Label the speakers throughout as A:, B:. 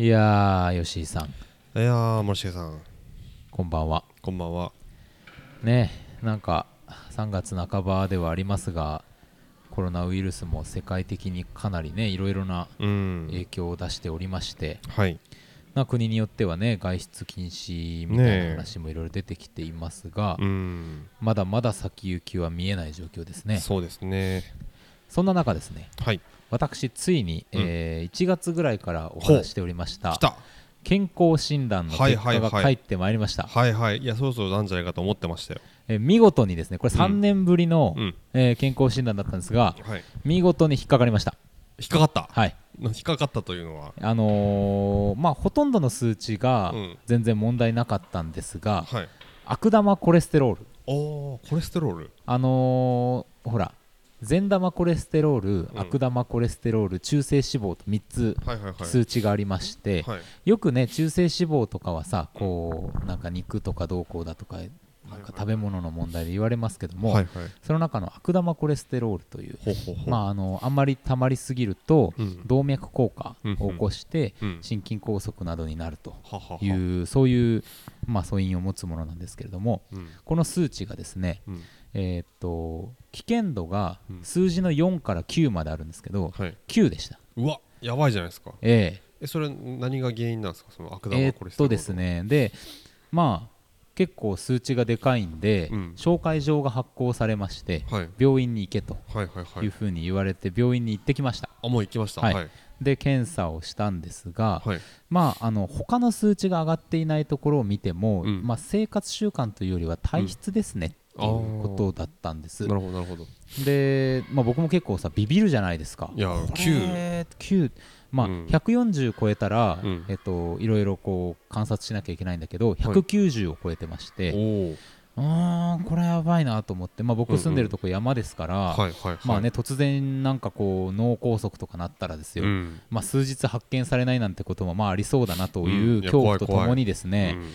A: いやー、吉井さん、
B: いやー森重さん。
A: こんばんは。
B: こんばんは。
A: ねなんか3月半ばではありますが、コロナウイルスも世界的にかなりね、いろいろな
B: うん。
A: 影響を出しておりまして、
B: はい。
A: まあ、国によってはね、外出禁止みたい
B: ねえ
A: な話もいろいろ出てきていますが、
B: うん。
A: まだまだ先行きは見えない状況ですね。
B: そうですね。
A: そんな中ですね、
B: はい
A: 私、ついに、
B: うん。
A: えー1月ぐらいからお話ししておりました。健康診断の結果が
B: はいはい。はい
A: 返ってまいりました。
B: はいはい。いやそろそろなんじゃないかと思ってましたよ。
A: えー見事にですねこれ
B: うん。
A: 3年ぶりの、
B: うん。
A: えー健康診断だったんですが
B: はい。
A: 見事に引っかかりました。
B: 引っかかった？
A: はい。
B: 引っかかったというのは？
A: あのーまあほとんどの数値が
B: うん。
A: 全然問題なかったんですが、
B: はい。
A: 悪玉コレステロール。
B: おーコレステロール。
A: あのーほら善玉コレステロール、
B: うん。
A: 悪玉コレステロール中性脂肪と3つ
B: はいはいはい。
A: 数値がありまして、
B: はい。
A: よくね中性脂肪とかはさこうなんか肉とかどうこうだとかなんか食べ物の問題で言われますけども、
B: はいはい。
A: その中の悪玉コレステロールというまあ、あのあんまり溜まりすぎると
B: うん。
A: 動脈硬化を起こして
B: うん
A: 心筋梗塞などになると
B: ははは。
A: いうそういう、まあ、素因を持つものなんですけれども
B: うん。
A: この数値がですね、
B: うん。
A: えーっと危険度が
B: うん。
A: 数字の4から9まであるんですけど
B: はい。
A: 9でした。
B: うわやばいじゃないですか。
A: え
B: え。それ何が原因なんですか？その悪玉コレステロール
A: と。ですね。でまあ結構数値がでかいんで、
B: うん。
A: 紹介状が発行されまして
B: はい。
A: 病院に行けと
B: はいう
A: ふうに言われて病院に行ってきました。
B: あもう行きました。
A: はい。
B: はい。
A: で検査をしたんですが、
B: はい。
A: まあ、あの他の数値が上がっていないところを見ても、
B: うん。
A: まあ、生活習慣というよりは体質ですね、っていうことだったんです。
B: な。るほどなるほど。
A: で、まあ、僕も結構さビビるじゃないですか。
B: いや
A: こ
B: 9
A: れ9まあ
B: うん。
A: 140超えたら、
B: うん。
A: えっと、いろいろこう観察しなきゃいけないんだけど190を超えてまして、
B: おお
A: うーんこれやばいなと思って、まあ、僕住んでるとこ山ですから、突然なんかこう脳梗塞とかなったらですよ、
B: うん。
A: まあ、数日発見されないなんてこともまあありそうだなと
B: うん。
A: い
B: いうや
A: 恐怖とともにですね、
B: うん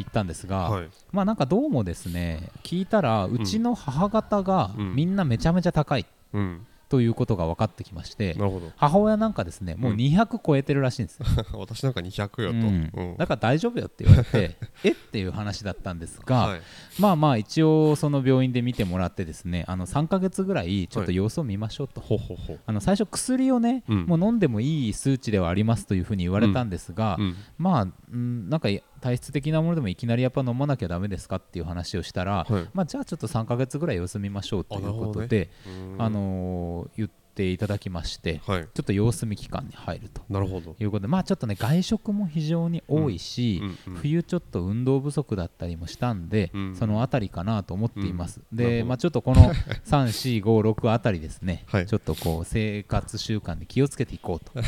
A: 言ったんですが、
B: はい。
A: まあなんかどうもですね聞いたらうちの母方が
B: うん。
A: みんなめちゃめちゃ高い
B: うん。
A: ということが分かってきまして、母親なんかですねもううん。200超えてるらしいんですよ、
B: 私なんか200よと。
A: うん。
B: うん。
A: だから大丈夫よって言われて えっていう話だったんですが、
B: はい。
A: まあまあ一応その病院で見てもらってですねあの3ヶ月ぐらいちょっと様子を見ましょうと、
B: ほうほうほう。
A: あの最初薬をね、
B: うん。
A: もう飲んでもいい数値ではありますというふうに言われたんですが、
B: うん。
A: まあ、うん、なんか体質的なものでもいきなりやっぱ飲まなきゃダメですかっていう話をしたら、
B: はい。
A: まあ、じゃあちょっと3ヶ月ぐらい様子見ましょうということで、
B: うん。
A: あのー言っていただきまして、
B: はい。
A: ちょっと様子見期間に入ると
B: なるほど
A: いうことで、まあ、ちょっとね外食も非常に多いし、
B: うん。うん。
A: 冬ちょっと運動不足だったりもしたんで、
B: うん。
A: そのあたりかなと思っています、で、まあ、ちょっとこの3、4、5、6あたりですね、
B: はい。
A: ちょっとこう生活習慣で気をつけていこうと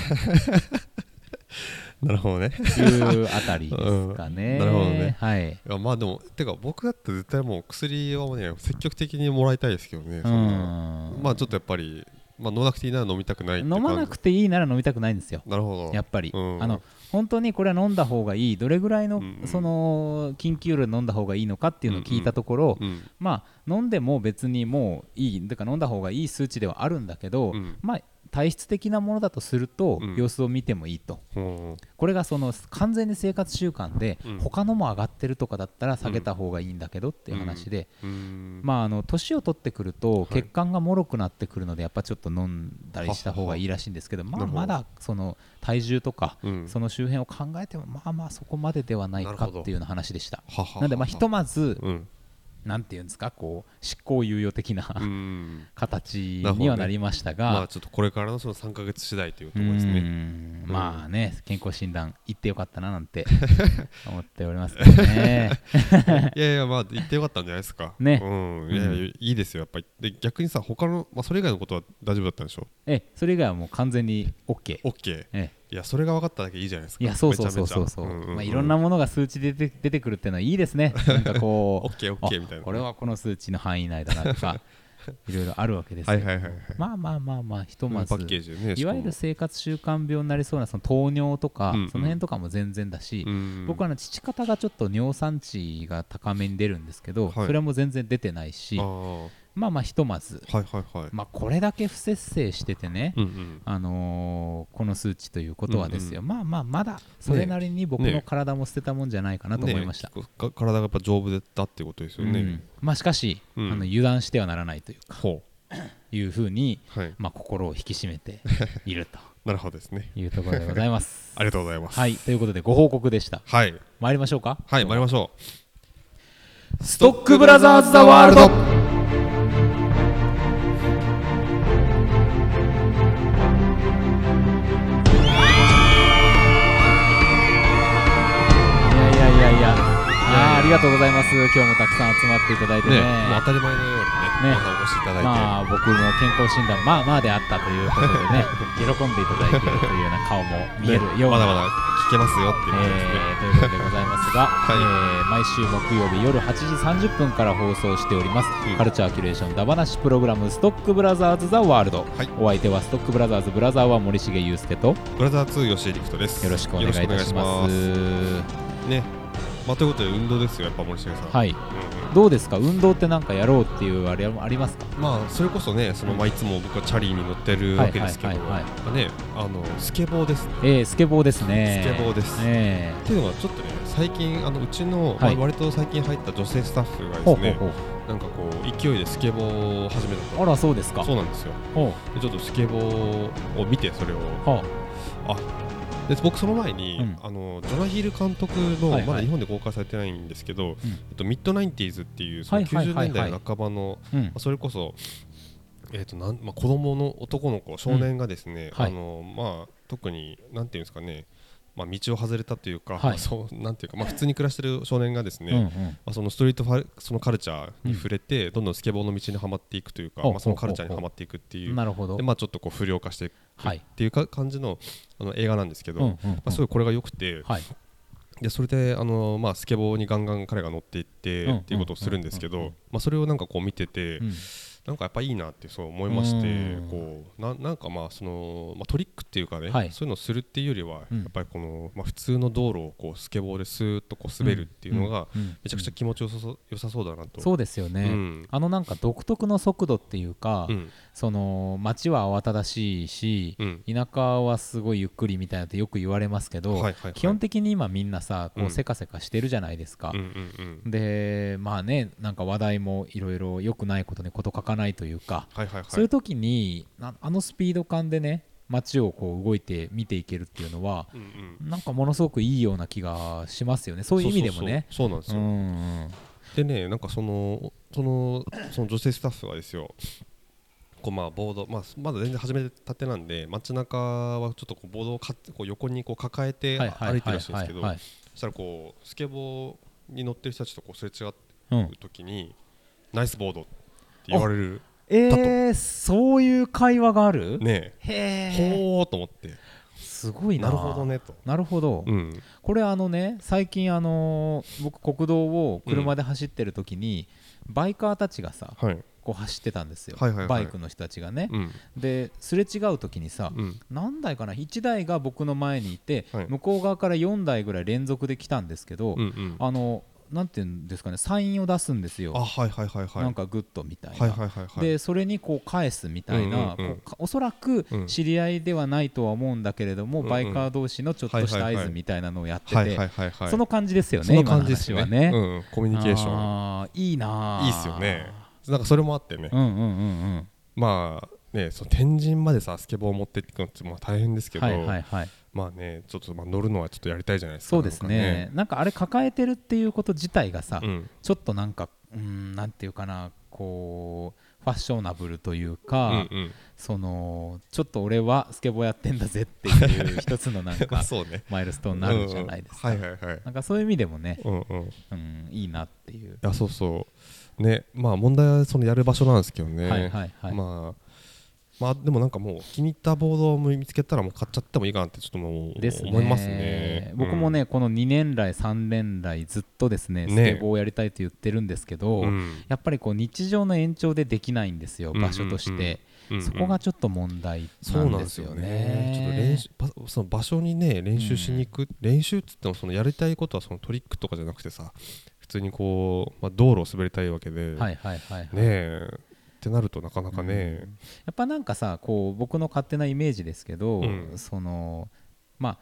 B: なるほどね。
A: いうあたりですかね。
B: うん。なるほどね。
A: はい。
B: いやまあでもてか僕だって絶対もう薬はね積極的にもらいたいですけどね。
A: う
B: そん。まあちょっとやっぱりまあ飲まなくていいなら飲みたくない
A: 飲まなくていいなら飲みたくないんですよ。
B: なるほど。
A: やっぱり、
B: うん。
A: あの本当にこれは飲んだ方がいい。どれぐらいの、
B: うん。うん。
A: その緊急量で飲んだ方がいいのかっていうのを聞いたところ、
B: うん。
A: まあ飲んでも別にもういいだから飲んだ方がいい数値ではあるんだけど、
B: うん。
A: まあ体質的なものだとすると、
B: うん。
A: 様子を見てもいいと。
B: う。ん
A: これがその完全に生活習慣で、
B: うん。
A: 他のも上がってるとかだったら下げた方がいいんだけどっていう話で、
B: うん。
A: まああの年を取ってくると
B: い。
A: 血管がもろくなってくるのでやっぱちょっと飲んだりした方がいいらしいんですけどまあまだその体重とか
B: うん。
A: その周辺を考えてもまあまあそこまでではないかっていうような話でした。なんでまあひとまず
B: うん
A: なんていうんですか？こう執行猶予的な
B: うん。
A: 形にはなりました
B: まあ
A: が
B: ちょっとこれからのその3ヶ月次第というと
A: う
B: ころですね。
A: ん。まあね健康診断行ってよかったななんて 思っておりますけどね。
B: いやいやまあ言ってよかったんじゃないですか。
A: ね。
B: うん。いやいや
A: うん。
B: いいですよやっぱり。で逆にさ他のまあそれ以外のことは大丈夫だったんでしょ？
A: えそれ以外はもう完全に OK
B: オッケー。
A: え
B: いやそれが分かっただけいいじゃないですか。
A: いやそうそうそうそう。そうまあいろんなものが数値で出て出てくるっていうのはいいですね。なんかこう
B: オッケーオッケーみたいな。
A: あこれはこの数値の範囲内だなとかいろいろあるわけですよ。
B: はいはいはいはい。
A: まあまあまあまあひとまず。
B: ね
A: いわゆる生活習慣病になりそうなその糖尿とか、
B: うんうん。
A: その辺とかも全然だし、僕は
B: は
A: あの父方がちょっと尿酸値が高めに出るんですけど、
B: はい。
A: それはもう全然出てないしまあまあひとまず、
B: はいはいはい。
A: まあ、これだけ不節制しててね、
B: うんうん。
A: あのーこの数値ということはですよ、
B: うん
A: まあまあまだそれなりに僕の
B: ね
A: 体も捨てたもんじゃないかなと思いました、
B: ね結構か体がやっぱ丈夫だっていうことですよね、
A: うん。まあしかし、
B: うん。
A: あの油断してはならないというか
B: ほ
A: いうふうに、
B: うはい。
A: まあ、心を引き締めて いると。
B: なるほどですね。
A: いうところでございます。
B: ありがとうございます。
A: はい。ということでご報告でした。
B: はい。
A: 参りましょうか。
B: はい参りましょ
A: ストックブラザーズ・ザ・ワールドがとうございます。今日もたくさん集まっていただいて
B: う
A: ね。
B: ねもう当たり前のようにね
A: ね。
B: お越しいただいて、
A: まあ僕も健康診断まあまあであったということでね 喜んでいただいているというような顔も見えるような、
B: ねまだまだ聞けますよっていうことですね、
A: えーということでございますが、
B: はい。
A: えー毎週木曜日夜8時30分から放送しております、
B: うん。
A: カルチャーキュレーションダバナシプログラムストックブラザーズ・ザ・ワールド、
B: はい。
A: お相手はストックブラザーズブラザーは森重裕介と。
B: ブラザー2吉井陸斗です。
A: よろしくお願いいたします。
B: ねまあということで運動ですよやっぱ森重さん。
A: はい。
B: うん
A: どうですか？運動ってなんかやろうっていうあれありますか？
B: まあそれこそねその、まあ、いつも僕はチャリに乗ってるわけですけど、まあねあのスケボーですね。
A: えー、スケボーですね。
B: スケボーです。
A: え
B: っていうのはちょっとね最近あのうちの、
A: はい。
B: まあ、割と最近入った女性スタッフが
A: ー、ほ
B: ですね
A: うほうほう。
B: なんかこう勢いでスケボーを始めたと。
A: あらそうですか。
B: そうなんですよ。
A: ほ
B: でちょっとスケボーを見てそれを。
A: うは
B: で僕その前に、
A: うん。
B: あのジョナヒル監督の、
A: はいはい。
B: まだ日本で公開されてないんですけど、えっと、ミッドナインティーズっていうその
A: はいはい
B: 90
A: はいはい。
B: 年代半ばの、まあ、それこそ、えーとなんまあ、子供の男の子少年がですね、
A: はい。
B: あのまあ、特になんていうんですかね、まあ、道を外れたというか、
A: はい。
B: まあそうなんていうか、まあ、普通に暮らしてる少年がですね、
A: うんうん。
B: まあ、そのストリートファそのカルチャーに触れて、どんどんスケボーの道にはまっていくというか、まあ、そのカルチャーにはまっていくっていう
A: なるほど。
B: で、まあ、ちょっとこう不良化していく
A: はい。
B: っていうか感じのあの映画なんですけど、
A: うんうんうん。
B: まあ、すごいこれが良くて、
A: はい。
B: でそれであの、まあ、スケボーにガンガン彼が乗っていって、
A: うん。
B: っていうことをするんですけど、
A: うんうんうん。
B: まあ、それをなんかこう見てて、
A: うん
B: なんかやっぱいいなってそう思いまして、
A: うん。
B: こうななんかまあその、まあ、トリックっていうかね、
A: はい。
B: そういうのをするっていうよりは、
A: うん。
B: やっぱりこの、まあ、普通の道路をこうスケボーでスーッとこう滑るっていうのが、
A: うん。うん。
B: めちゃくちゃ気持ちよさそう良さそうだなと。
A: そうですよね、
B: うん。
A: あのなんか独特の速度っていうか、
B: うん。
A: その街は慌ただしいし、
B: うん。
A: 田舎はすごいゆっくりみたいなってよく言われますけど、
B: はいはいはい。
A: 基本的に今みんなさこ
B: う
A: うん。せかせかしてるじゃないですか、
B: うんうんうん。
A: でまあねなんか話題もいろいろ良くないことに事書かないというか、
B: はいはいはい。
A: そういう時になあのスピード感でね街をこう動いて見ていけるっていうのは
B: うんうん。
A: なんかものすごくいいような気がしますよね。そういう意味でもね。
B: そうなんですよ、
A: うん。うん
B: でねなんかそのそのその女性スタッフはですよこうまあボード、まあ、まだ全然始めたてなんで街中はちょっとこうボードをかこう横にこう抱えて歩いて
A: はい
B: るらしいんですけどそしたらこうスケボーに乗ってる人たちとこうすれ違う
A: うん
B: 時に、ナイスボード。って言われる。
A: えー、そういう会話がある？
B: ね
A: へ
B: え。
A: え
B: ほーと思って。
A: すごいな。
B: なるほどねと、
A: なるほど、
B: うん、
A: これあのね最近あのー僕国道を車で走ってる時に、バイカーたちがさ
B: はい、
A: こう走ってたんですよ、
B: はいはいはい。
A: バイクの人たちがね、
B: うん。
A: ですれ違う時にさ、
B: うん。
A: 何台かな1台が僕の前にいて、
B: はい。
A: 向こう側から4台ぐらい連続で来たんですけど、
B: うんうん。
A: あのなんていうんですかねサインを出すんですよ、
B: あはいはいはいはい。
A: なんか good みたいな、
B: はいはいはいはい。
A: でそれにこう返すみたいな、
B: うんうんうん。
A: こうかおそらく
B: うん。
A: 知り合いではないとは思うんだけれども、
B: うんうん。
A: バイカー同士のちょっとした合図みたいなのをやってて、
B: はいはいはいはい
A: その感じですよね
B: その感じですね。
A: ね、
B: うんうん、コミュニケーション。
A: あーいいなあ
B: いいっすよね。なんかそれもあってね、
A: うんうんうんうん。
B: まあねその天神までさスケボーを持っていくのってまあ大変ですけど、
A: はいはいはい
B: まあねちょっとまあ乗るのはちょっとやりたいじゃないですか
A: そうですね。なんかあれ抱えてるっていうこと自体がさ、
B: なん。
A: ちょっとなんかうんなんていうかなこうファッショナブルという
B: うん
A: か、
B: うんうん。
A: そのちょっと俺はスケボーやってんだぜっていう一つのなん
B: まあ
A: か
B: そうね。
A: マイルストーンになるじゃないですか、
B: うんうんはいはいはい。
A: なんかそういう意味でもね、
B: うんうん。い
A: うん、いいなっていう、
B: やそうそう。ねまあ問題はそのやる場所なんですけどね、
A: はいはいはい、
B: まあまあでもなんかもう気に入ったボードを見つけたらもう買っちゃってもいいかなってちょっともう
A: ですね。
B: 思いますね。
A: 僕もね、この2年来3年来ずっとですね
B: ね。
A: スケボーをやりたいと言ってるんですけど、
B: うん。
A: やっぱりこう日常の延長でできないんですよ、
B: うんうんうん
A: 場所として、
B: うん
A: そこがちょっと問題
B: そうなんです
A: よね。
B: よね。ちょっと練習ばその場所にね練習しに行く、練習っつってもそのやりたいことはそのトリックとかじゃなくてさ普通にこう、まあ、道路を滑りたいわけで、
A: はいはいはい、はい。
B: ねえってなるとなかなかね、
A: やっぱなんかさこう僕の勝手なイメージですけど、
B: うん。
A: そのまあ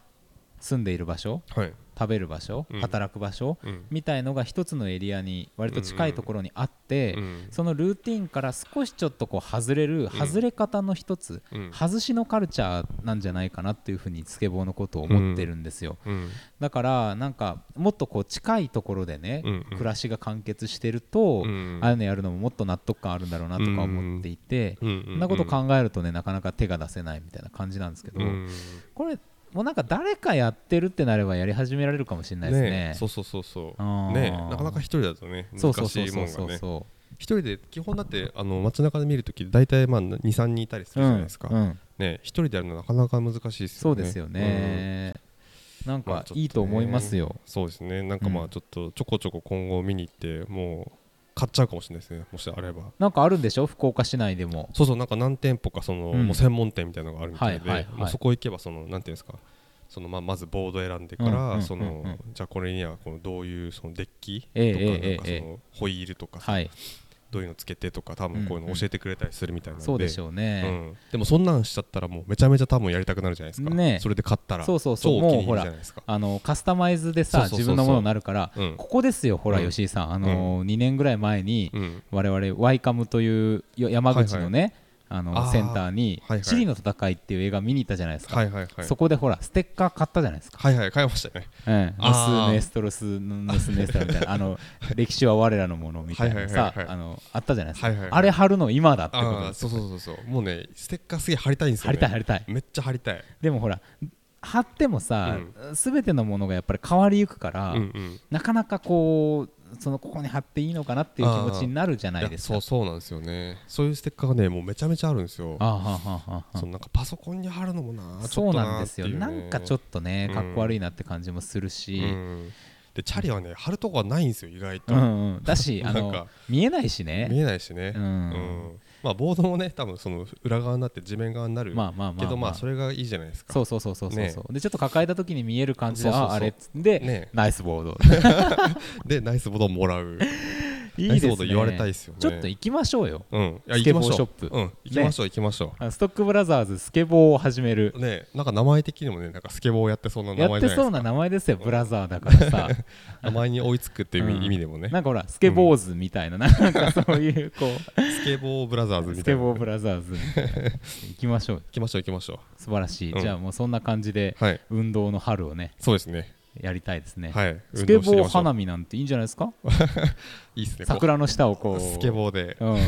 A: 住んでいる場所
B: はい、
A: 食べる場所、
B: うん。
A: 働く場所
B: うん。
A: みたいのが一つのエリアに割と近いところにあって、
B: うん。
A: そのルーティンから少しちょっとこう外れる外れ方の一つ、
B: うん。
A: 外しのカルチャーなんじゃないかなっていうふうにスケボーのことを思ってるんですよ、
B: うん。
A: だからなんかもっとこう近いところでね、
B: うん。うん。
A: 暮らしが完結してると、
B: うん。
A: ああいうのやるのももっと納得感あるんだろうなとか思っていて、
B: うん。うん。
A: そんなこと考えるとねなかなか手が出せないみたいな感じなんですけど、
B: うん。
A: これもうなんか誰かやってるってなればやり始められるかもしれないですね。
B: ねそうそうそうそう。ねなかなか一人だとね難しいもがね。
A: うんそうそ
B: 一人で基本だってあの街中で見るとき大体まあ23人いたりす
A: う。うん
B: るじゃないですか、
A: うん
B: ね一人でやるのなかなか難しいですよね。
A: そうですよね。なんか
B: まあちょっとね。
A: いいと思いますよ。
B: そうですね。なんかま
A: うん。
B: あちょっとちょこちょこ今後見に行ってもう買っちゃうかもしれないですね。もしあれば。
A: なんかあるんでしょ？福岡市内でも。
B: そうそうなんか何店舗かその、
A: うん。
B: もう専門店みたいなのがあるみたいで、
A: はいはい
B: そこ行けばそのなんていうんですか？そのまあまずボード選んでから、そのじゃあこれにはこのどういうそのデッキとか、
A: ええええ
B: なんかそ
A: ええ。
B: のホイールとかさ、
A: はい。
B: どういうのつけてとか多分こういうの教えてくれたりするみたいなので、
A: そうでしょう
B: う
A: ね。
B: ん、でもそんなんしちゃったらもうめちゃめちゃ多分やりたくなるじゃないですか、
A: ね。
B: それで買ったら。
A: そうそうそう。もうほらあのカスタマイズでさ自分のものになるから、
B: うん。
A: ここですよほら、
B: うん。
A: 吉井さん。あのー、2年ぐらい前に、
B: うん。
A: 我々ワイカムというよ山口のね、あの
B: あー
A: センターに
B: はいはい「
A: チリの戦い」っていう映画見に行ったじゃないですか、そこでほらステッカー買ったじゃないですか、
B: はいはい買いましたね。
A: うん、スネストロスノスネストロみたいな あの歴史は我らのものみたいなさあのあったじゃないですか、あれ貼るの今だってこと
B: そうそうそうそう。もうねステッカーすげえ貼りたいんですよ、
A: 貼
B: ね、
A: りたい貼りたい。
B: めっちゃ貼りたい。
A: でもほら貼ってもさすべ、てのものがやっぱり変わりゆくから、なかなかこうそのここに貼っていいのかなっていう気持ちになるじゃないですか。
B: やそうそうなんですよね。そういうステッカーがねもうめちゃめちゃあるんですよ。
A: あはははは
B: そのなんかパソコンに貼るのもな
A: そうなんですよ、なんかちょっとね
B: うん
A: かっこ悪いなって感じもするし、
B: うん。でチャリはね貼るとこはないんですよ意外と、
A: うんうん。だしあの見えないしね。
B: 見えないしね、
A: うん。
B: うんまあボードもね多分その裏側になって地面側になるけどまあそれがいいじゃないですか。
A: そうそうそうそうそう。
B: ね。
A: でちょっと抱えた時に見える感じでああれ。っつって、
B: ね。
A: ナイスボード。
B: でナイスボードをもらう
A: いいですね。
B: 言われたいですよね。
A: ちょっと行きましょうよ。
B: うん。いや
A: スケボーショップ。
B: うん。行きましょう行きましょ
A: あのストックブラザーズスケボーを始める。
B: うねなんか名前的にもねなんかスケボーやってそうな名
A: や
B: 前じゃないですか。
A: ってそうな名前ですよブラザーだからさ。
B: 名前に追いつくっていう意味,、でもね。
A: なんかほらスケボーズみたいな、なんかそういうこう。
B: スケボーブラザーズみたいな。
A: スケボーブラザーズ。行きましょう。
B: 行きましょう行きましょ
A: 素晴らしい、
B: うん。
A: じゃあもうそんな感じで
B: うはい。
A: 運動の春をね。
B: そうですね
A: やりたいですね、
B: はい。
A: スケボー花見なんていいんじゃないですか？
B: いいっすね。こ
A: 桜の下をこう。
B: うスケボーで。
A: うん。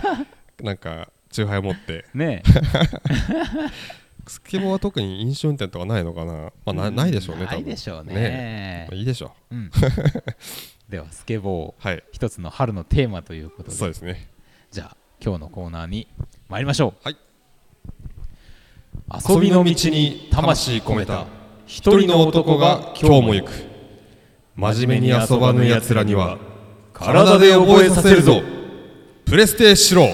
B: なんかチューハイ持って。
A: ね
B: スケボーは特に飲酒運転とかないのかな？まあなないでしょうね
A: ないでしょうね。
B: ねまあいいでしょ
A: う。ん、ではスケボー。
B: うはい。
A: 一つの春のテーマということで。
B: そうですね。
A: じゃあ今日のコーナーに参りましょう。
B: はい。
A: 遊びの道に魂込めた一人の男が今日も行く。
B: 真面目に遊ばぬ奴らには
A: 体で覚えさせるぞ。
B: プレステしろ。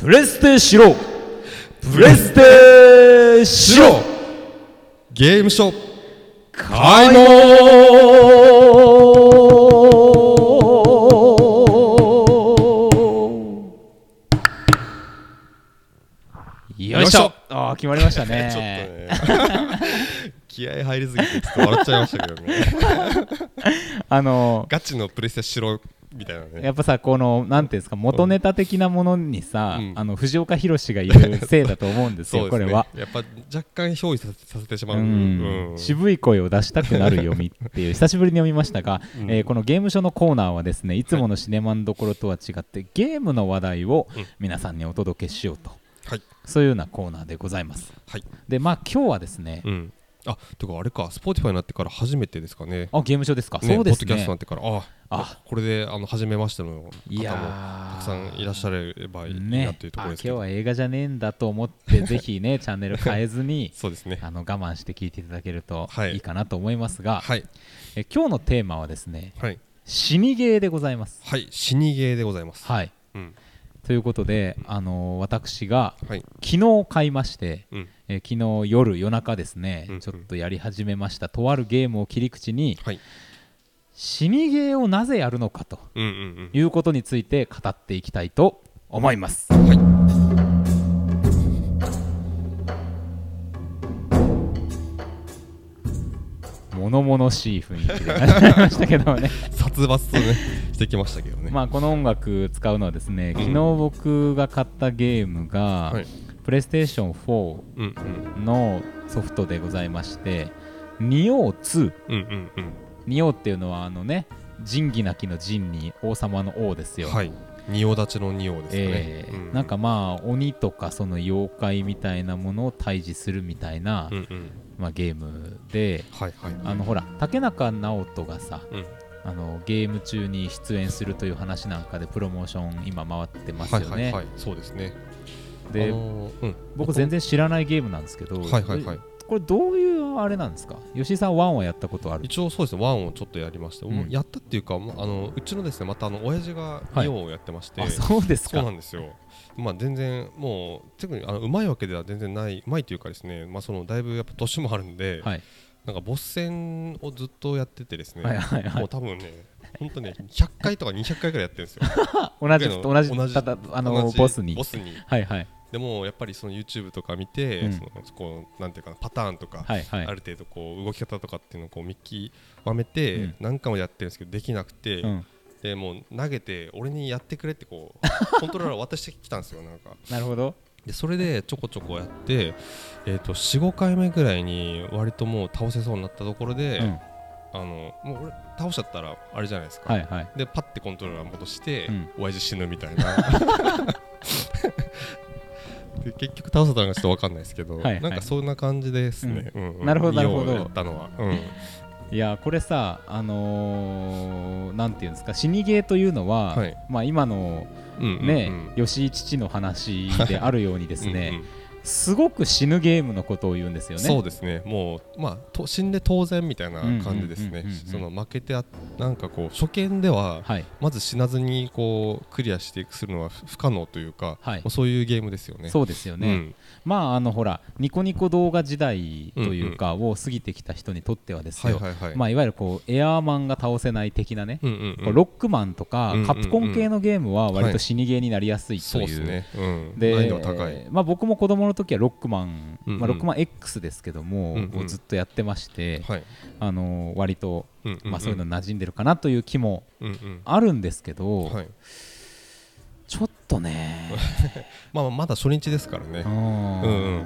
A: プレステしろ。プレステしろ。
B: ゲームショー
A: 開門よいしょ。あー決まりましたね。
B: ちょっとね気合入りすぎてちょっと笑っちゃいましたけどね。
A: あの
B: ガチのプレステしろみたいなね。
A: やっぱさこのなんていうんですか元ネタ的なものにさ、
B: うん。
A: あの藤岡弘がいる せいだと思うんですよ
B: ね。
A: これは。
B: やっぱ若干憑依させさせてしまう、
A: うん。
B: うん。
A: 渋い声を出したくなる読みっていう 久しぶりに読みましたが、
B: うん。
A: えーこのゲーム書のコーナーはですねいつものシネマンどころとは違ってゲームの話題を
B: うん。
A: 皆さんにお届けしようと、
B: はい。
A: そういうようなコーナーでございます。
B: はい。
A: でまあ今日はですね、
B: うんあてかあれか Spotify になってから初めてですかね。
A: あゲーム書ですか、
B: ね
A: そうですね。
B: ポッドキャストになってから。あ
A: あ。
B: これであの初めましての方もたくさんいらっしゃればいいな
A: ね
B: っていうところですけど、
A: は映画じゃねえんだと思ってぜひね チャンネル変えずに
B: そうですね。
A: あの我慢して聞いていただけると
B: はい。
A: いいかなと思いますが、
B: はい。
A: え今日のテーマはですね
B: はい。
A: 死にゲーでございます。
B: はい死にゲーでございます。
A: はい。
B: うん。
A: ということで、あのー私が
B: はい。
A: 昨日買いまして、
B: うん
A: えー昨日夜夜中ですね、
B: うんうん。
A: ちょっとやり始めました。とあるゲームを切り口に
B: はい。
A: 死にゲーをなぜやるのかと
B: うんうんうん。
A: いうことについて語っていきたいと思います。
B: はい。
A: 物々しい雰囲気で始まりましたけどもね。
B: 殺伐とねしてきましたけどね。
A: まあこの音楽使うのはですね、
B: うん。
A: 昨日僕が買ったゲームが、
B: はい
A: プレイステーション4
B: うんうん。
A: のソフトでございまして「ニオー2
B: うんうんうん」
A: ニオーっていうのはあのね仁義なきの仁に王様の王ですよ、
B: はい。仁王立ちの仁王ですかね、
A: えー
B: う
A: なんかまあ鬼とかその妖怪みたいなものを退治するみたいな、
B: うんうん。
A: まあ、ゲームで
B: はいはい。
A: あのほら竹中直人がさ
B: うん。
A: あのゲーム中に出演するという話なんかでプロモーション今回ってますよね、
B: はいはいはい。そうですね
A: で、
B: あのーうん。
A: 僕全然知らないゲームなんですけど、
B: はいはいはい。
A: これどういうあれなんですか？吉井さんワンはやったことある？
B: 一応そうですねワンをちょっとやりまして、
A: うん。
B: やったっていうかまあのうちのですねまたあの親父が
A: はい。
B: イオンをやってまして、
A: あそうです
B: そう
A: か
B: なんですよ。まあ全然もう特にあのうまいわけでは全然ないうまいというかですねまあそのだいぶやっぱ年もあるんで、
A: はい。
B: なんかボス戦をずっとやっててですね、
A: はいはいはい。
B: もう多分ね本当ね100回とか200回ぐらいやってるんですよ。
A: 同じ同じ
B: 同じ
A: あのボスに。
B: ボスに。
A: はいはい
B: でもやっぱりその YouTube とか見て、
A: うん。
B: そのこうなんていうかなパターンとか、
A: はいはい。
B: ある程度こう動き方とかっていうのをこう見極めて、
A: うん。
B: 何回もやってるんですけどできなくて、
A: うん。
B: でもう投げて俺にやってくれってこう コントローラー渡してきたんですよなんか。
A: なるほど。
B: でそれでちょこちょこやって、えー、と45回目ぐらいに割ともう倒せそうになったところで、
A: うん。
B: あのもう俺倒しちゃったらあれじゃないですか、
A: はいはい。
B: でパッてコントローラー戻して、
A: うん。
B: 親父死ぬみたいな。で 結局倒せたのかちょっと分かんないですけど、
A: はいはい。
B: なんかそんな感じですね、うん。うん
A: なるほどなるほど。
B: やったのは、うん。
A: いやこれさあのーなんていうんですか死にゲーというのは、
B: はい。
A: まあ今の
B: うんうん
A: ね、
B: うん
A: 吉井父の話であるようにですね、
B: うんうん
A: すごく死ぬゲームのことを言うんですよね。
B: そうですね。もうまあと死んで当然みたいな感じですね。その負けてあなんかこう初見では
A: はい。
B: まず死なずにこうクリアしていくするのは不不可能というか、
A: はい。
B: そういうゲームですよね。
A: そうですよね、
B: うん。
A: まああのほらニコニコ動画時代というか、を過ぎてきた人にとってはですよ、
B: はいはいはい、
A: まあ、いわゆるこうエアーマンが倒せない的なね、ロックマンとか、カプコン系のゲームは割と死にゲーになりやすいという、
B: そうですね、うん、
A: でまあ、僕も子供の時はロックマン、
B: うんうん。
A: まあ、ロックマン X ですけども、
B: うんうん。
A: をずっとやってまして、
B: はい、
A: あのー割と、
B: うんうんうん。
A: まあ、そういうの馴染んでるかなという気も
B: うんうん。
A: あるんですけど、
B: はい、
A: ちょっとね、
B: まあまだ初日ですからね。
A: うん
B: うんうん。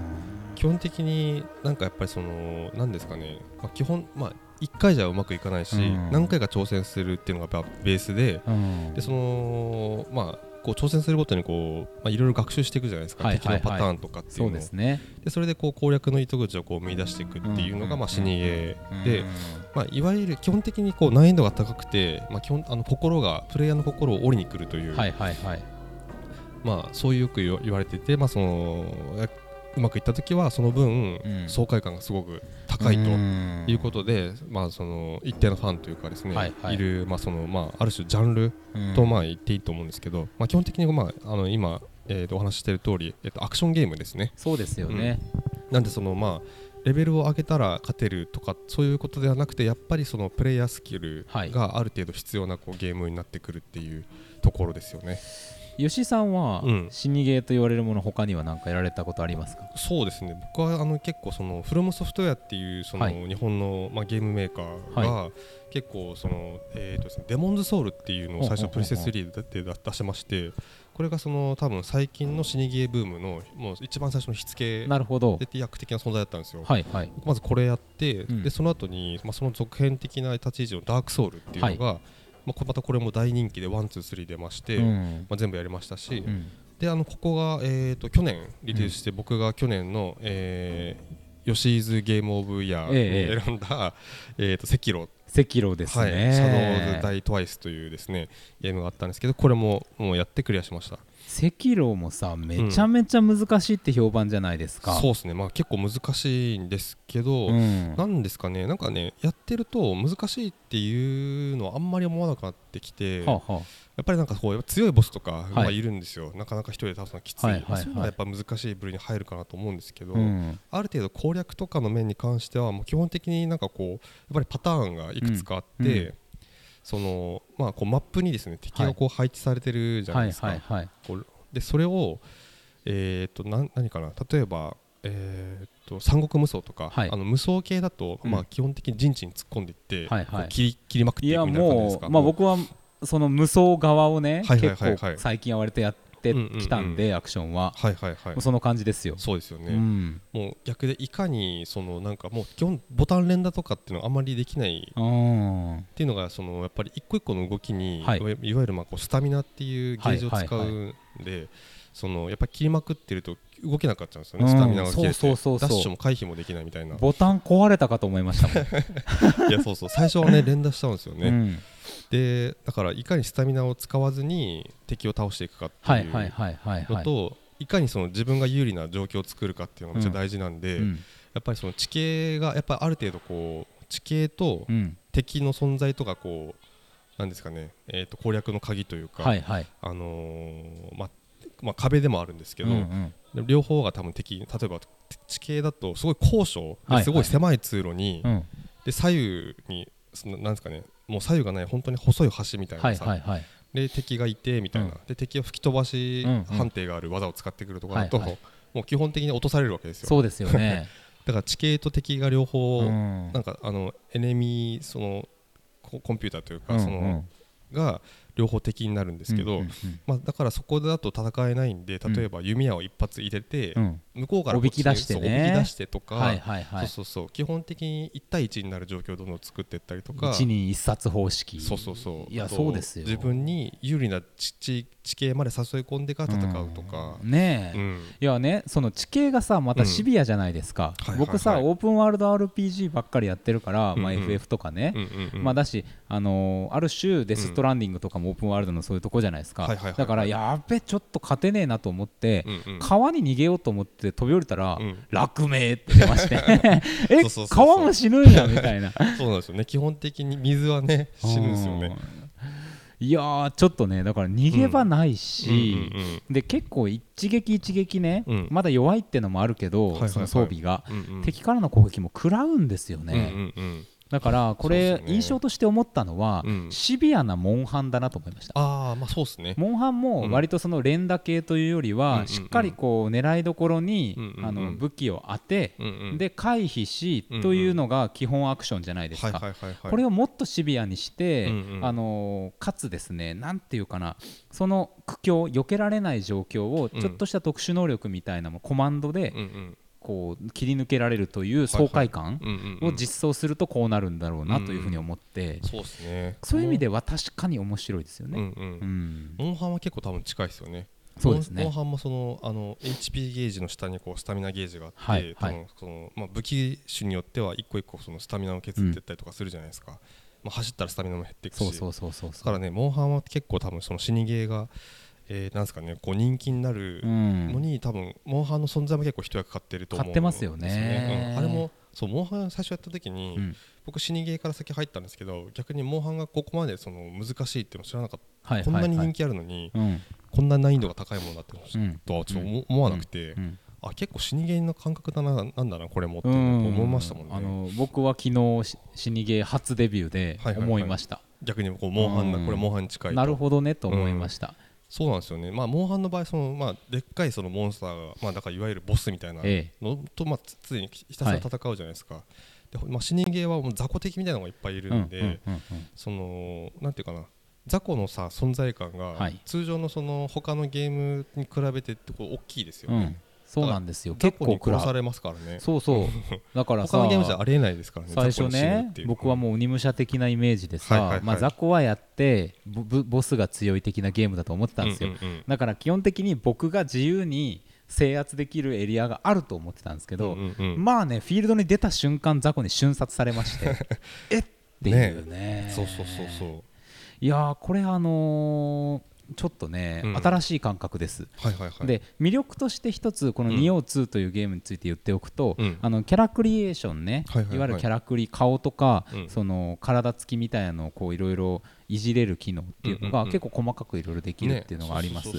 B: 基本的になんかやっぱりその何ですかね、まあ、基本まあ1回じゃうまくいかないし、
A: うん。
B: 何回か挑戦するっていうのがベースで
A: うん。
B: でそのまあこう挑戦するごとにこう、まあ、いろいろ学習していくじゃないですか、
A: はいはいはい。
B: 敵のパターンとかっていう
A: そ
B: のを。
A: うですね。
B: でそれでこう攻略の糸口をこう見出していくっていうのが、
A: うん
B: まあ、死にゲーで、
A: うん
B: まあ、いわゆる基本的にこう難易度が高くて、まあ、基本あの心がプレイヤーの心を折りに来るという、
A: はいはいはい。
B: まあ、そういうよく言われてて、まあ、そのやうまくいった時はその分、
A: うん。
B: 爽快感がすごく高いと
A: うん
B: いうことで、まあ、その一定のファンというかですね、
A: はいはい
B: いる、まあそのまあ、ある種ジャンル
A: うん
B: とまあ言っていいと思うんですけど、まあ、基本的に、まあ、あの今、えーとお話ししている通り、えーとアクションゲームですね。
A: そうですよね。
B: なんでそのまあレベルを上げたら勝てるとかそういうことではなくてやっぱりそのプレイヤースキル
A: はい
B: がある程度必要なこうゲームになってくるっていうところですよね。
A: 吉井さんは、
B: うん。
A: 死にゲーと言われるもの他には何かやられたことありますか？
B: そうですね。僕はあの結構そのフロムソフトウェアっていうその
A: はい。
B: 日本のまあゲームメーカーが結構そのえーとですねデモンズソウルっていうのを最初プレステ3で出出してましてこれがその多分最近の死にゲーブームのもう一番最初の火付け
A: なるほど。
B: で飛躍的な存在だったんですよ。
A: はいはい。
B: まずこれやって、
A: うん。
B: でその後に、まあ、その続編的な立ち位置の Dark Soul っていうのが、まあ、またこれも大人気で one two three 出まして、
A: うん。
B: まあ、全部やりましたし、
A: うん。
B: であのここが、えー、と去年リリースして、僕が去年の、えー、吉井's game of year
A: ええ
B: ーに選んだ、えー、と隻狼、
A: 隻狼です
B: はい、
A: ね。
B: Shadows Die Twice というですねゲームがあったんですけどこれももうやってクリアしました
A: 赤炉もさめちゃめちゃ難しいって評判じゃないですか。
B: そうですね。まあ結構難しいんですけど、
A: うん。
B: なんですかね、なんかね、やってると難しいっていうのはあんまり思わなくなってきて、
A: はあは
B: やっぱりなんかこう強いボスとか
A: い。
B: がいるんですよ、なかなか一人で倒すのはきつい、
A: はいはいはい。
B: そういうのはやっぱ難しい部類に入るかなと思うんですけど、
A: あうん。
B: ある程度攻略とかの面に関しては、もう基本的になんかこう、やっぱりパターンがいくつかあって、
A: うんうん
B: そのまあ、こうマップにですね敵がこう配置されてるじゃな
A: はいい
B: ですか、でそれをえっ、となん何かな。例えばえー、と三国無双とか、
A: はい。
B: あの無双系だと、
A: うん。
B: まあ、基本的に陣地に突っ込んでいって、
A: はいはい。
B: 切り切りまくって
A: い
B: くみたいな感じです
A: も
B: か
A: うまあ僕はその無双側をね結構最近は割とやってきたんでアクションは。
B: はいはいはい。
A: その感じですよ。
B: そうですよね、
A: うん。
B: もう逆でいかにそのなんかもう基本ボタン連打とかっていうのはあんまりできない。
A: うん
B: っていうのがそのやっぱり一個一個の動きに、
A: はい。
B: い、わゆるまあこうスタミナっていうゲージを使
A: はいはい
B: うんで、そのやっぱり切りまくってると動けなかっちゃうんですよね、
A: うん
B: スタミナが切れて。
A: そうそうそう
B: ダッシュも回避もできないみたいな。
A: ボタン壊れたかと思いましたもん。
B: いやそうそう。最初はね連打しちゃうんですよね、
A: うん
B: でだからいかにスタミナを使わずに敵を倒していくかって
A: はいいう
B: のといかにその自分が有利な状況を作るかっていうのがめっちゃ大事なんで、
A: うん。
B: やっぱりその地形がやっぱりある程度こう地形と
A: うん。
B: 敵の存在とかこうなんですかね、えー、と攻略の鍵というか、
A: はいはい。
B: あのーまあまあ、壁でもあるんですけど、
A: うんうん。
B: で両方が多分敵例えば地形だとすごい高所
A: はいはい。
B: ですごい狭い通路に、
A: うん。
B: で左右にそのなんですかねもう左右がない本当に細い橋みたい
A: は
B: ないさ、
A: はいはい
B: で敵がいてみたいな、
A: うん。
B: で敵を吹き飛ばし
A: うんうん
B: 判定がある技を使ってくるとかだと、
A: はいはい。
B: もう基本的に落とされるわけですよ。
A: そうですよね。
B: だから地形と敵が両方、
A: うん。
B: なんかあのエネミーそのココンピューターというか、
A: うんうん。
B: そのが両方敵になるんですけど、
A: うんうん
B: まあ、だからそこだと戦えないんで例えば弓矢を一発入れて、
A: うんうん
B: 向こうから
A: おびき出してね。
B: おびき出してとか、
A: はいはいはい。
B: そうそうそう。基本的に1対1になる状況をどんどん作っていったりとか
A: 一人一冊方式。
B: そうそうそう。
A: いやそうですよ。
B: 自分に有利な地地地形まで誘い込んでから戦うとか、
A: うん。ねえ、
B: うん。
A: いやねその地形がさまたシビアじゃないですか、
B: はいはい
A: 僕さ、
B: はい
A: オープンワールド RPG ばっかりやってるから、まあ、
B: うん。うん
A: FF とかね、
B: うんうんうん。
A: まあ、だし、あのーある種デス・ストランディングとかもオープンワールドのそういうとこじゃないですか、
B: はいはいはいはい。
A: だからやっべちょっと勝てねえなと思って、
B: うんうん。
A: 川に逃げようと思って飛び降りたら、
B: うん。
A: 落命って出まして。え川も死ぬんやみたいな。
B: そうなんですよね。基本的に水はね死ぬんですよね。
A: うん。いやーちょっとねだから逃げ場ないし、
B: うんうん
A: で結構一撃一撃ね、
B: うん。
A: まだ弱いってのもあるけど、
B: はいはいはい。
A: その装備が、
B: うんうん。
A: 敵からの攻撃も食らうんですよね、
B: うんうんうん
A: だからこれ、印象として思ったのは、
B: うん。
A: シビアなモンハンだなと思いました。
B: ああまあそうですね。
A: モンハンも割とその連打系というよりは、しっかりこう狙いどころに、あの武器を当て、で回避し、というのが基本アクションじゃないですか、これをもっとシビアにして、あのかつですねなんていうかなその苦境避けられない状況を
B: うん。
A: ちょっとした特殊能力みたいなのもコマンドでこう切り抜けられるという爽快感を実装するとこうなるんだろうなというふうに思って。
B: そうですね。
A: そういう意味では確かに面白いですよね。
B: うんモンハンは結構多分近いですよね。
A: そうですね。
B: モンハンもそのあの HP ゲージの下にこうスタミナゲージがあって、
A: はいはい。
B: 多分そのまあ、武器種によっては一個一個そのスタミナを削っていったりとかするじゃないですか、まあ、走ったらスタミナも減っていくし。
A: そうそうそうそう。
B: だからねモンハンは結構多分その死にゲーが、えーなんですかねこう人気になる
A: うん。
B: のに、多分モンハンの存在も結構一役買ってると思う。ん
A: 買ってますよね。
B: あれもそうモンハン最初やった時に、
A: うん。
B: 僕死にゲーから先入ったんですけど逆にモンハンがここまでその難しいっていうの知らなかった、
A: はい
B: こんなに
A: はいはい
B: 人気あるのに、
A: うん。
B: こんな難易度が高いものだって
A: うん。
B: とはちょっと思思わなくて、
A: うん。
B: あ結構死にゲーの感覚だななんだなこれもって
A: うん
B: 思いましたもんね、
A: あの僕は昨日し死にゲー初デビューで
B: はいはいはい。
A: 思いました、
B: 逆にこうモンハンな
A: うん
B: これモンハンに近いと。
A: なるほどねと思いました、
B: そうなんですよね。まあモンハンの場合そのまあでっかいそのモンスターがまあだからいわゆるボスみたいな
A: え
B: のとまあつ常にひたすら戦うじゃないですか、でまあ、死にゲーはもう雑魚敵みたいなのがいっぱいいるんで、そのなんていうかな雑魚のさ存在感が
A: はい。
B: 通常のその他のゲームに比べてこう大きいですよね。
A: うん、そうなんですよ。
B: 雑
A: 結構食ら
B: 魚に殺されますからね。
A: そうそう。だからさ
B: 他のゲームじゃありえないですからね。
A: 最初ね僕はもう鬼武者的なイメージでさ、
B: はいはいはい。
A: まあ、雑魚はやってボスが強い的なゲームだと思ってたんですよ、
B: うんうんうん。
A: だから基本的に僕が自由に制圧できるエリアがあると思ってたんですけど、
B: うんうんうん。
A: まあねフィールドに出た瞬間雑魚に瞬殺されまして。えっ？ていうね。
B: そうそうそうそう。
A: いやーこれあのーちょっとね、
B: うん。
A: 新しい感覚です、
B: はいはいはい。
A: で魅力として一つこの
B: うん「
A: ニオ2」というゲームについて言っておくと、
B: うん。
A: あのキャラクリエーションね、
B: はいはいはい。
A: いわゆるキャラクリ顔とか、
B: うん。
A: その体つきみたいなのをこういろいろいじれる機能っていうのが結構細かくいろいろできるっていうのがあります、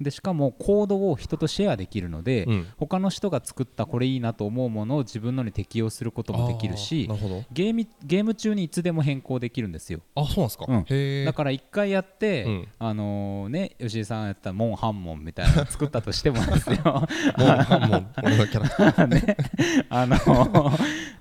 A: でしかもコードを人とシェアできるので、
B: うん。
A: 他の人が作ったこれいいなと思うものを自分のに適用することもできるしゲームゲーム中にいつでも変更できるんですよ。
B: あそうなんですか、
A: うん。だから一回やって、
B: うん。
A: あのーね吉井さんやったモンハンモンみたいなの作ったとしてもですよ。
B: もうもう俺のキャラクター。
A: ね、あのー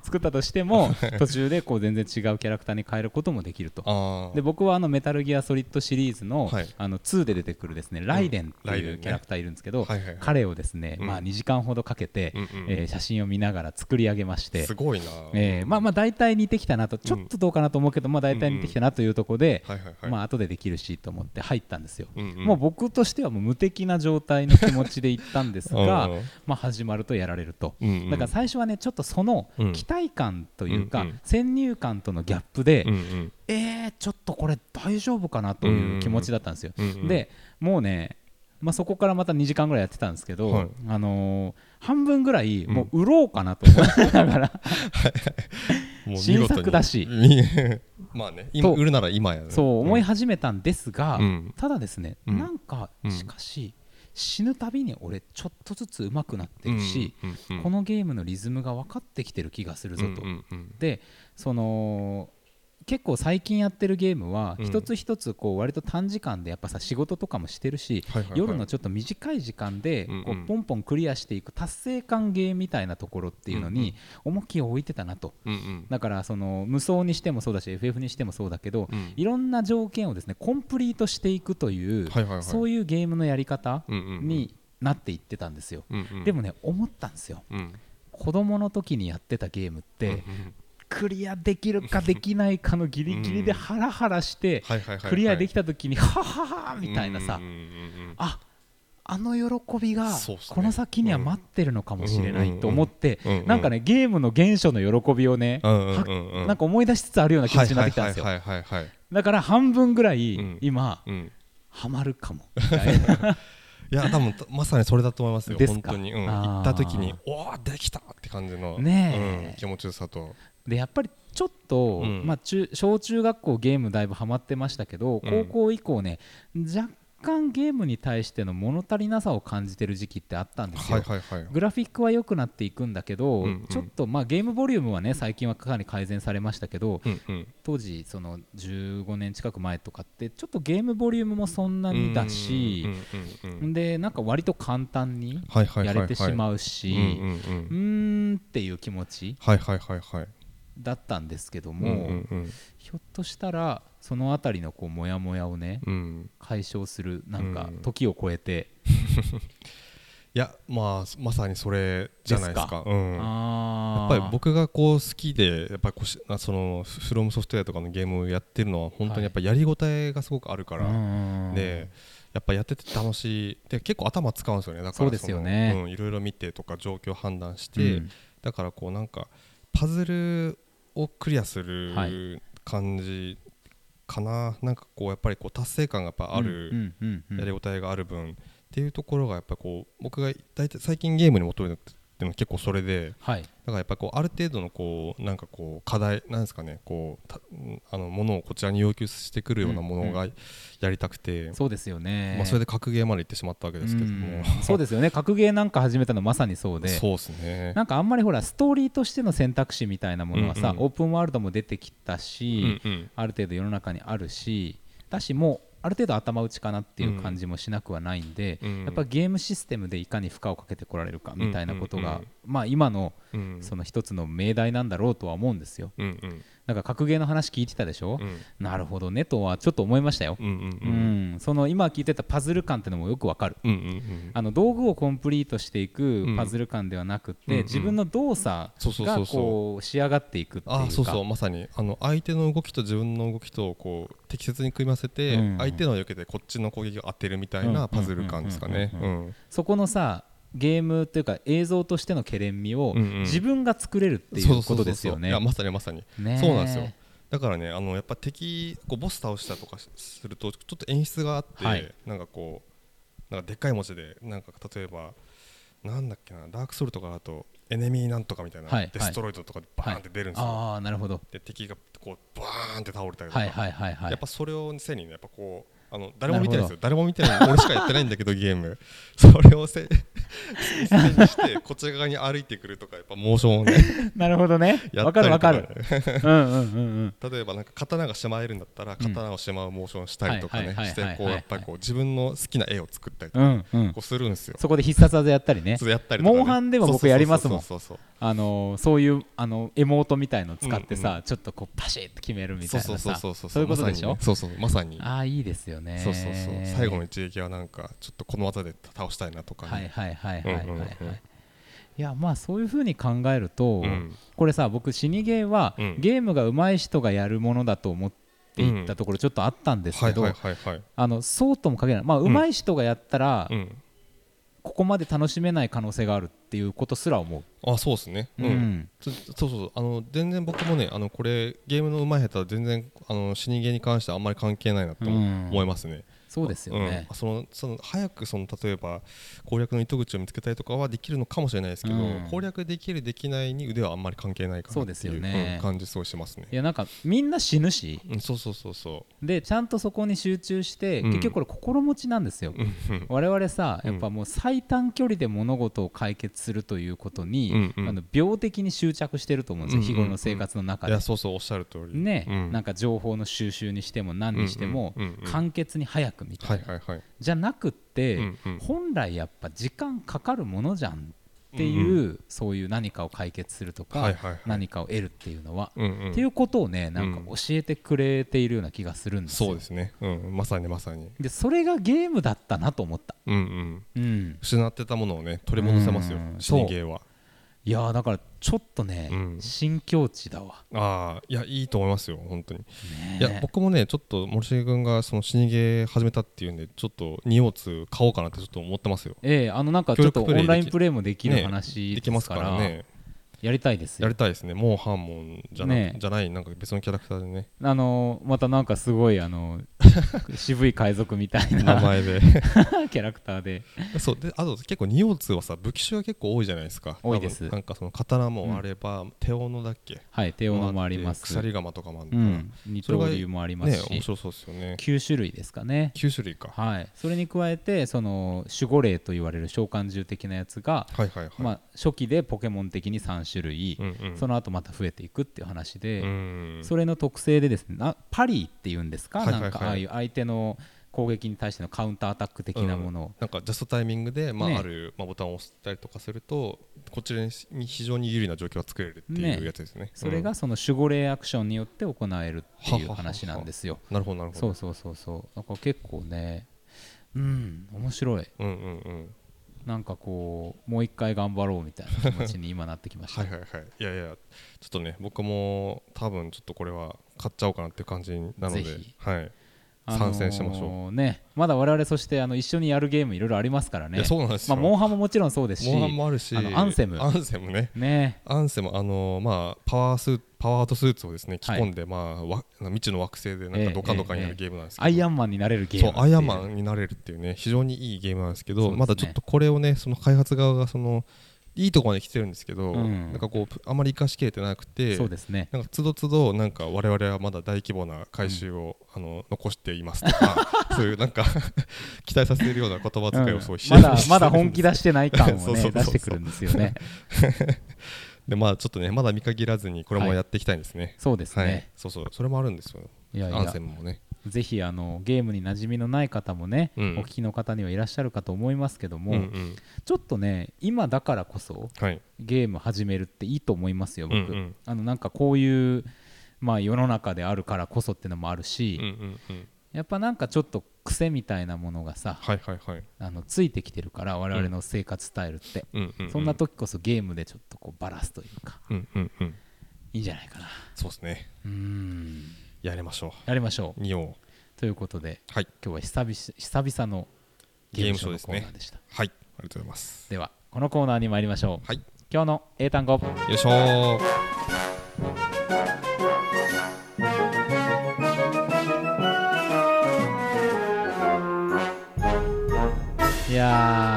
A: 作ったとしても途中でこう全然違うキャラクターに変えることもできると。
B: あ
A: で僕はあのメタルギアソリッドシリーズの,、
B: はい。
A: あの2で出てくるですねライデンっていうキャラクターいるんですけど、彼をですね、
B: うん。
A: まあ、2時間ほどかけて、
B: う
A: えー写真を見ながら作り上げまして。
B: す、ごいな、
A: えーまあまあ大体似てきたなとちょっとどうかなと思うけど、まあ大体似てきたなというところで、まあ後でできるしと思って入ったんですよ。もう僕としてはもう無敵な状態の気持ちで行ったんですが
B: うん、
A: まあ、始まるとやられると、だから最初はねちょっとその
B: うん。
A: 期待感というか、先入観とのギャップで、えー、ちょっとこれ大丈夫かなという気持ちだったんですよ。
B: うんうん
A: でもうねまあ、そこからまた2時間ぐらいやってたんですけど、
B: はい。
A: あのー半分ぐらいもう売ろうかなと思いながら、
B: もう見事に。
A: 新作だし。
B: み まあね今
A: と
B: 売るなら今やね。
A: そう思い始めたんですが、
B: うん。
A: ただですね、
B: うん。
A: なんか
B: うん。
A: しかし死ぬたびに俺ちょっとずつ上手くなってるし、このゲームのリズムが分かってきてる気がするぞと、でその結構最近やってるゲームは
B: うん。
A: 一つ一つこう割と短時間でやっぱさ仕事とかもしてるし、夜のちょっと短い時間でこうポンポンクリアしていく達成感ゲーみたいなところっていうのに重きを置いてたなと。だからその無双にしてもそうだし FF にしてもそうだけど
B: うん。
A: いろんな条件をですねコンプリートしていくというそういうゲームのやり方になっていってたんですよ。でもね思ったんですよ。
B: うん。
A: 子供の時にやってたゲームって、クリアできるかできないかのギリギリでハラハラしてクリアできた時にハハハみたいなさ。ああの喜びがこの先には待ってるのかもしれないと思ってなんかねゲームの原初の喜びをねなんか思い出しつつあるような気持ちになってきたんですよ。だから半分ぐらい
B: うん。
A: 今
B: うん。
A: ハマるかも。みたいな
B: いや多分まさにそれだと思いますよ本当に、うん、行った時におおできたって感じの、
A: ねえ。
B: うん、気持ちよさと
A: でやっぱりちょっと、
B: うん。
A: まあ、中小中学校ゲームだいぶハマってましたけど
B: うん。
A: 高校以降ね、若干ゲームに対しての物足りなさを感じてる時期ってあったんですよ。
B: はいはいはい
A: グラフィックは良くなっていくんだけど、
B: うんうん。
A: ちょっと、まあ、ゲームボリュームはね最近はかなり改善されましたけど
B: うんうん。
A: 当時その15年近く前とかってちょっとゲームボリュームもそんなにだし
B: うんうんうんうん
A: でなんか割と簡単にやれてしまうし
B: うんうんうん。
A: うーんっていう気持ち。
B: はいはいはいはい
A: だったんですけど
B: うん
A: も、
B: うんうん。
A: ひょっとしたらそのあたりのこうモヤモヤをね
B: うん。
A: 解消するなんか
B: うん。
A: 時を超えて、
B: いやまあまさにそれじゃないですか。うん。やっぱり僕がこう好きでやっぱりこうしあそのフロムソフトウェアとかのゲームをやってるのは本当にやっぱりやりごたえがすごくあるから、
A: うん
B: でやっぱやってて楽しい。で結構頭使うんですよね。だから
A: ですよね。
B: のうんいろいろ見てとか状況判断して、
A: うん。
B: だからこうなんかパズルをクリアす
A: は
B: る感じかな、なんかこうやっぱりこう達成感がやっぱある、やりごたえがある分っていうところがやっぱこう僕が大体最近ゲームに求めてるのは結構それで
A: はい。
B: だからやっぱこうある程度のこうなんかこう課題なんですかねこうあのものをこちらに要求してくるようなものがやりたくて、
A: そうですよね、
B: まあ、それで格ゲーまで行ってしまったわけですけども、
A: うん。そうですよね。格ゲーなんか始めたのまさにそうで。
B: そうですね。
A: なんかあんまりほらストーリーとしての選択肢みたいなものはさ、
B: うんうん。
A: オープンワールドも出てきた
B: う
A: し、
B: んうん。
A: ある程度世の中にあるしだしもうある程度頭打ちかなっていう感じもしなくはないんで、
B: うん。
A: やっぱゲームシステムでいかに負荷をかけてこられるかみたいなことが、まあ今の
B: うん。
A: その一つの命題なんだろうとは思うんですよ。
B: うんうん
A: なんか格ゲーの話聞いてたでしょ、
B: うん。
A: なるほどねとはちょっと思いましたよ。
B: うん
A: その今聞いてたパズル感ってのもよくわかる。あの道具をコンプリートしていく
B: うん。
A: パズル感ではなくて、自分の動作がこう仕上がっていくっていうか。
B: あそうそうまさに。あの相手の動きと自分の動きとこう適切に組み合わせて、
A: うん。
B: 相手の避けてこっちの攻撃を当てるみたいなパズル感ですかね。
A: そこのさゲームっていうか映像としてのけれんみを自分が作れるっていうことですよね。
B: まさにまさに。
A: ねえ。
B: そうなんですよ。だからねあのやっぱ敵こうボス倒したとかしするとちょっと演出があって、
A: はい。
B: なんかこうなんかでっかい文字でなんか例えばなんだっけなダークソウルとかだとエネミーなんとかみたいな、
A: はい
B: デストロイドとかでバーンって出るんですよ、
A: ああなるほど。
B: で敵がこうバーンって倒れたりとか、
A: はいはいはいはい。
B: やっぱそれを背にねやっぱこうあの誰も見てないですよ。誰も見てない。俺しかやってないんだけど ゲーム。それをせ 背にしてこっち側に歩いてくるとかやっぱモーションをね
A: なるほどね。
B: や
A: わかるわかる。うんうんうんうん。
B: 例えばなんか刀がしまえるんだったら刀をしまうモーションしたりとかねしてこう
A: はい
B: やっぱりこう自分の好きな絵を作ったりと
A: う
B: かこうするんですよ。
A: そこで必殺技やったりね。
B: やったりとかね。
A: モンハンでも僕やりますもん。あのーそういうあのエモートみたいの使って
B: うん
A: さちょっとこうパシッと決めるみた
B: そう
A: いなさ。
B: そうそうそうそう
A: そう。いうことでしょ？
B: まさに。ねそうそう。まさに。
A: ああいいですよね。
B: そうそうそう。最後の一撃はなんかちょっとこの技で倒したいなとかね。
A: はいはいはいはいはいはい、
B: うんうんうん。
A: いやまあそういうふうに考えると、
B: うん。
A: これさ僕死にゲーは、
B: うん。
A: ゲームが上手い人がやるものだと思っていったところちょっとあったんですけど、そうとも限らない。まあ
B: ん
A: 上手い人がやったら、
B: うん
A: ここまで楽しめない可能性があるっていうことすら思う、
B: あそうですね。
A: う
B: うん。んそそうそう。あの全然僕もねあのこれゲームの上手い下手は全然あの死にゲーに関してはあんまり関係ないなと
A: うん
B: 思いますね、
A: そうですよね。
B: うん、そのその早くその例えば攻略の糸口を見つけたりとかはできるのかもしれないですけど、
A: うん。
B: 攻略できるできないに腕はあんまり関係ないかな
A: そうです
B: っていう
A: よね。
B: うん感じすごいしますね。
A: いやなんかみんな死ぬし。
B: うん、そうそうそうそ
A: でちゃんとそこに集中して、
B: うん。
A: 結局これ心持ちなんですよ、我々さ
B: うん。
A: やっぱもう最短距離で物事を解決するということに、あの病的に執着してると思うんですよ、日頃の生活の中で。
B: いや。そうそうおっしゃる通り。
A: ね、
B: うん。
A: なんか情報の収集にしても何にしても簡潔に早くみたいな、
B: はいはいはい。
A: じゃなくって、本来やっぱ時間かかるものじゃんっていう、そういう何かを解決するとか、何かを得るっていうのは、っていうことをねなんか教えてくれているような気がするんですよ、
B: そうですね、うん、まさにまさに。
A: でそれがゲームだったなと思った、
B: うんうん。
A: うん、
B: 失ってたものをね取り戻せますよ。
A: うん。
B: 死にゲーはい
A: やーだからちょっとね、
B: うん。
A: 新境地だわ、
B: ああいやいいと思いますよ本当に。
A: ね
B: いや僕もねちょっと森重君がその死にゲー始めたっていうんでちょっと2オー買おうかなってちょっと思ってますよ。
A: ええあのなんかちょっとオンラインプレイもできる
B: ね
A: 話で
B: できますす
A: か
B: らね
A: やりたいですよ。
B: やりたいですね。もうハンモンじゃな,、
A: ね
B: じゃないなんか別のキャラクターでね。
A: あのーまたなんかすごいあの 渋い海賊みたい
B: 名
A: な
B: 前で。
A: キャラクターで。
B: そう。であと結構2オーはさ武器種が結構多いじゃないですか。
A: 多いです。
B: なんかその刀もあれば、手斧だっけ
A: はい手斧もあります。
B: 鎖鎌とかもあるのか
A: うん。二刀流もありま
B: ね
A: すし、
B: 面白そうですよね。
A: 9種類ですかね。
B: 9種類か。
A: はい。それに加えてその守護霊と言われる召喚獣的なやつが、
B: はいはいはい、
A: まあ、初期でポケモン的に3種類、
B: うんうん、
A: その後また増えていくっていう話で、
B: うん
A: それの特性でですねなパリーっていうんですか、
B: はいはいはい。
A: なんかああいう相手の攻撃に対してのカウンターアタック的なもの。を、
B: なんかジャストタイミングで、まあ
A: ね。
B: ある、まあ、ボタンを押したりとかするとこちらに非常に有利な状況が作れるっていう
A: ね。
B: やつですね。
A: それがその守護霊アクションによって行えるっていう話なんですよ。
B: うんなるほどなるほど。
A: そうそうそうそう。だから結構ねうん面白い。
B: うんうんうん
A: なんかこうもう一回頑張ろうみたいな気持ちに今なってきました。
B: はいはいはい。いやいやちょっとね僕も多分ちょっとこれは買っちゃおうかなっていう感じなので。はい。
A: あのー
B: 参戦しましょ
A: ねまだ我々そしてあの一緒にやるゲームいろいろありますからね。
B: そうなんです
A: まあ、
B: よ、
A: モンハンももちろんそうですし
B: モンハンもあるし
A: あのアンセム。
B: アンセムね。
A: ね。
B: アンセムあのまあパワースーパワーアスーツをですね着
A: はい。
B: 込んで、まあわ未知の惑星でなん
A: ええ
B: かドカドカにやるゲームなんですけど、
A: アイアンマンになれるゲーム
B: そうアイアンマ
A: ン
B: ンになれるっていうね非常にいいゲームなんですけど
A: ね。
B: まだちょっとこれをねその開発側がそのいいところまで来てるんですけど、
A: うん。
B: なんかこうあまり生かしきれてなくて
A: そうですね。
B: なんかつどつどなんか我々はまだ大規模な回収を、あの残していますとか そういうなんか期待させるような言葉遣いをそう
A: うんまだまだ本気出してない感をね 出してくるんですよね。
B: でまあちょっとねまだ見限らずにこれもやっていきたいんですね、
A: そうです
B: はい。
A: ね、
B: そうそう。それもあるんですよ。
A: い、やいや。
B: もね
A: ぜひあのゲームに馴染みのない方もね、
B: うん。
A: お聞きの方にはいらっしゃるかと思いますけども、
B: うんうん。
A: ちょっとね今だからこそ
B: はい。
A: ゲーム始めるっていいと思いますよ僕、
B: うんうん。
A: あのなんかこういうまあ世の中であるからこそっていうのもあるし、
B: うんうんうん。
A: やっぱなんかちょっと癖みたいなものがさ
B: はいはいはい。
A: あのついてきてるから我々の生活スタイルって、
B: うん。うんうん
A: そんな時こそゲームでちょっとこうバラすというか
B: うんうんうん。
A: いいんじゃないかな。
B: そうですね。
A: うーん
B: やりましょ
A: やりましょう。
B: う2を
A: ということで
B: はい。
A: 今日は久々久々のゲームショーのコーナーでした。
B: はい。ありがとうございます。
A: ではこのコーナーに参りましょう。
B: はい。
A: 今日の英単語。
B: よいしょー。
A: いや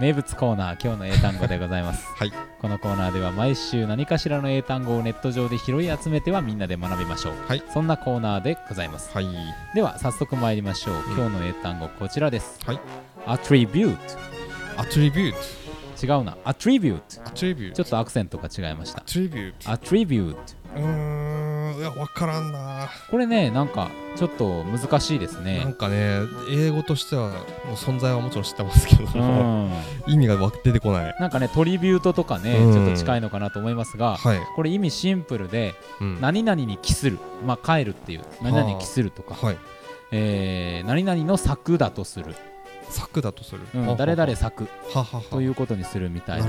A: 名物コーナー今日の英単語でございます。
B: はい。
A: このコーナーでは毎週何かしらの英単語をネット上で拾い集めてはみんなで学びましょう、
B: はい。
A: そんなコーナーでございます。
B: はい。
A: では早速参りましょう、
B: ん
A: 今日の英単語こちらです。
B: はい。
A: Attribute
B: アトリビュー
A: 違うな。Attribute
B: トアトリビュート
A: ちょっとアクセントが違いました。
B: アトリビュート
A: attribute
B: うーんいや分からんな。
A: これねなんかちょっと難しいです
B: なん
A: ね
B: かね英語としてはもう存在はもちろん知ってますけど
A: う
B: も、
A: ん。
B: 意味がわ出てこない。
A: なんかねトリビュートとかね、
B: うん。
A: ちょっと近いのかなと思いますが、
B: はい、
A: これ意味シンプルで、
B: うん。
A: 何々に帰する。まあ帰るっていう。何々に帰するとか、
B: はい。
A: えー何々の作だとする、
B: 作だとする、
A: うん
B: はは
A: 誰々作
B: ははは
A: ということにするみたいな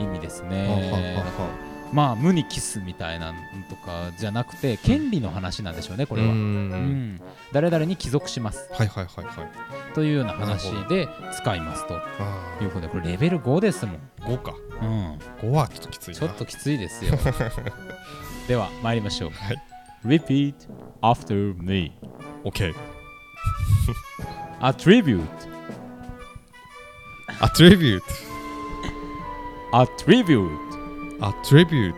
A: 意味です
B: は
A: ね
B: はは
A: まあ無に帰すみたいなのとかじゃなくて権利の話なんでしょうねこれは、
B: う
A: ん。ん。誰々に帰属します。
B: はいはいはいはい。
A: というような話で使いますと。
B: あ
A: いうことでこれレベル5ですもん、
B: あ5か。
A: うん、
B: 5はちょっときついな。
A: ちょっときついですよ。では参りましょう、
B: はい。
A: Repeat after me.
B: OK
A: Attribute.
B: Attribute.
A: Attribute
B: attribute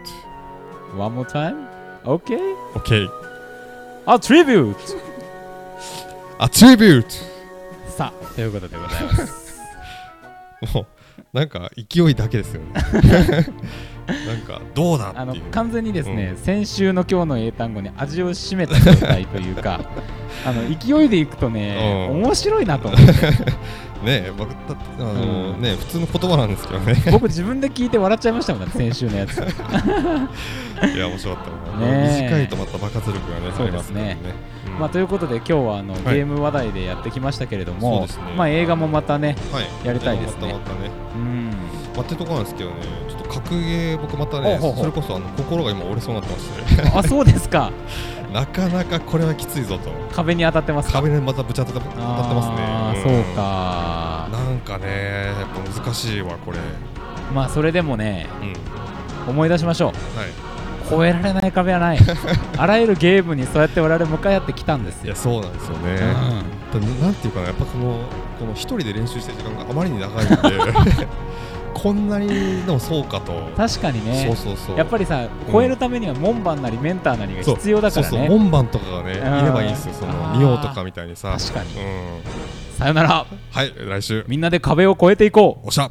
A: One more time OK
B: OK
A: Attribute
B: attribute
A: さあということでございます
B: もうなんか勢いだけですよねなんかどうだ
A: あの
B: っていう。
A: 完全にですね、先週の今日の英単語に味を占めた状態というか あの勢いでいくとね、
B: うん。
A: 面白いなと思って
B: ねえ僕だあの、
A: うん。
B: ね普通の言葉なんですけどね。
A: 僕自分で聞いて笑っちゃいましたもんだって先週のやつ。
B: いや面白かったな、
A: ねえ。
B: 短いとまた爆発力がね
A: そうですね。
B: ね、うん。
A: まあ、ということで今日はあの、
B: はい。
A: ゲーム話題でやってきましたけれども、
B: ね。
A: まあ、映画もまたね
B: はい。
A: やりたいですね。
B: またまたね。
A: うん
B: まあってとこなんですけどねちょっと格ゲー僕またねそれこそあの心が今折れそうになってまして
A: あそうですか。
B: なかなかこれはきついぞと。
A: 壁に当たってますか？
B: 壁にまたぶち当たって当たってますね。
A: あーそうか。
B: なんかねやっぱ難しいわこれ。
A: まあそれでもね
B: うん。
A: 思い出しましょう。
B: はい。
A: 越えられない壁はない。あらゆるゲームにそうやって我々向かい合ってきたんですよ。
B: いやそうなんですよね、
A: う
B: だなんていうかなやっぱこのこの一人で練習してる時間があまりに長いんでこんなにでもそうかと。
A: ん確かにね。
B: そうそうそう。
A: やっぱりさ超えるためには門番なりメンターなりが必要だから
B: そうそう。
A: ね
B: 門番とかがね
A: うん。
B: いればいいんですよ。その仁王とかみたいにさ。
A: 確かに。
B: うん。
A: さよなら。
B: はい来週。
A: みんなで壁を越えていこう。
B: おっしゃ